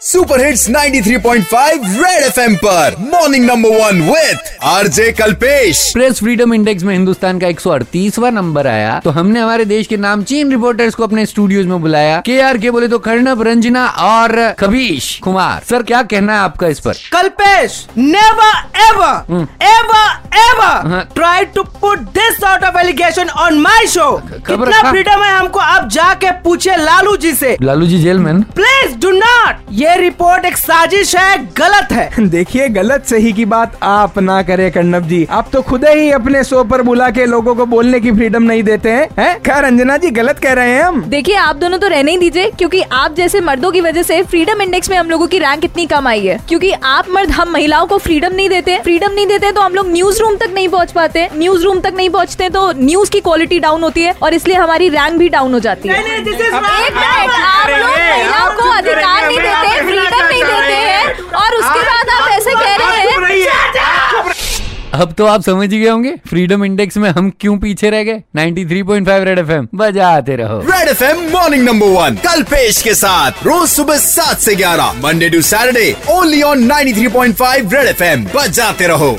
Super hits 93.5 red FM पर। Morning number one with RJ Kalpesh press freedom index में हिंदुस्तान का 138वां number आया। तो हमने हमारे देश के नामचीन रिपोर्टर्स को अपने स्टूडियोज में बुलाया। के आर के बोले तो कर्णव रंजना और कबीश। कुमार सर क्या कहना है आपका इस पर? Kalpesh never ever ever. Try to put this sort of allegation on my show कितना फ्रीडम है हमको आप जाके पूछे लालू जी से लालू जी जेल में प्लीज़ डू नॉट ये रिपोर्ट एक साजिश है गलत है देखिए गलत सही की बात आप ना करें कर्णव जी। आप तो खुद ही अपने शो पर बुला के लोगों को बोलने की फ्रीडम नहीं देते हैं हैं? क्या रंजना जी गलत कह रहे हैं हम? देखिए आप दोनों तो रहने ही दीजिए क्योंकि आप जैसे मर्दों की वजह से फ्रीडम इंडेक्स में हम लोगों की रैंक इतनी कम आई है। क्योंकि आप मर्द हम महिलाओं को फ्रीडम नहीं देते फ्रीडम नहीं देते तो हम लोग न्यूज़ रूम तक नहीं पहुँच पाते न्यूज़ रूम तक नहीं पहुँचते तो न्यूज़ की क्वालिटी डाउन होती है और इसलिए हमारी रैंक भी डाउन हो जाती है। नहीं, एक मिनट आप लोग महिलाओं को अधिकार नहीं देते फ्रीडम नहीं देते हैं। और उसके बाद आप ऐसे कह रहे हैं। अब तो आप समझ ही गए होंगे फ्रीडम इंडेक्स में हम क्यों पीछे रह गए? 93.5 रेड एफएम बजाते रहो। Red FM morning number one Kalpesh के साथ रोज सुबह सात से ग्यारह Monday to Saturday only on 93.5 red FM बजाते रहो।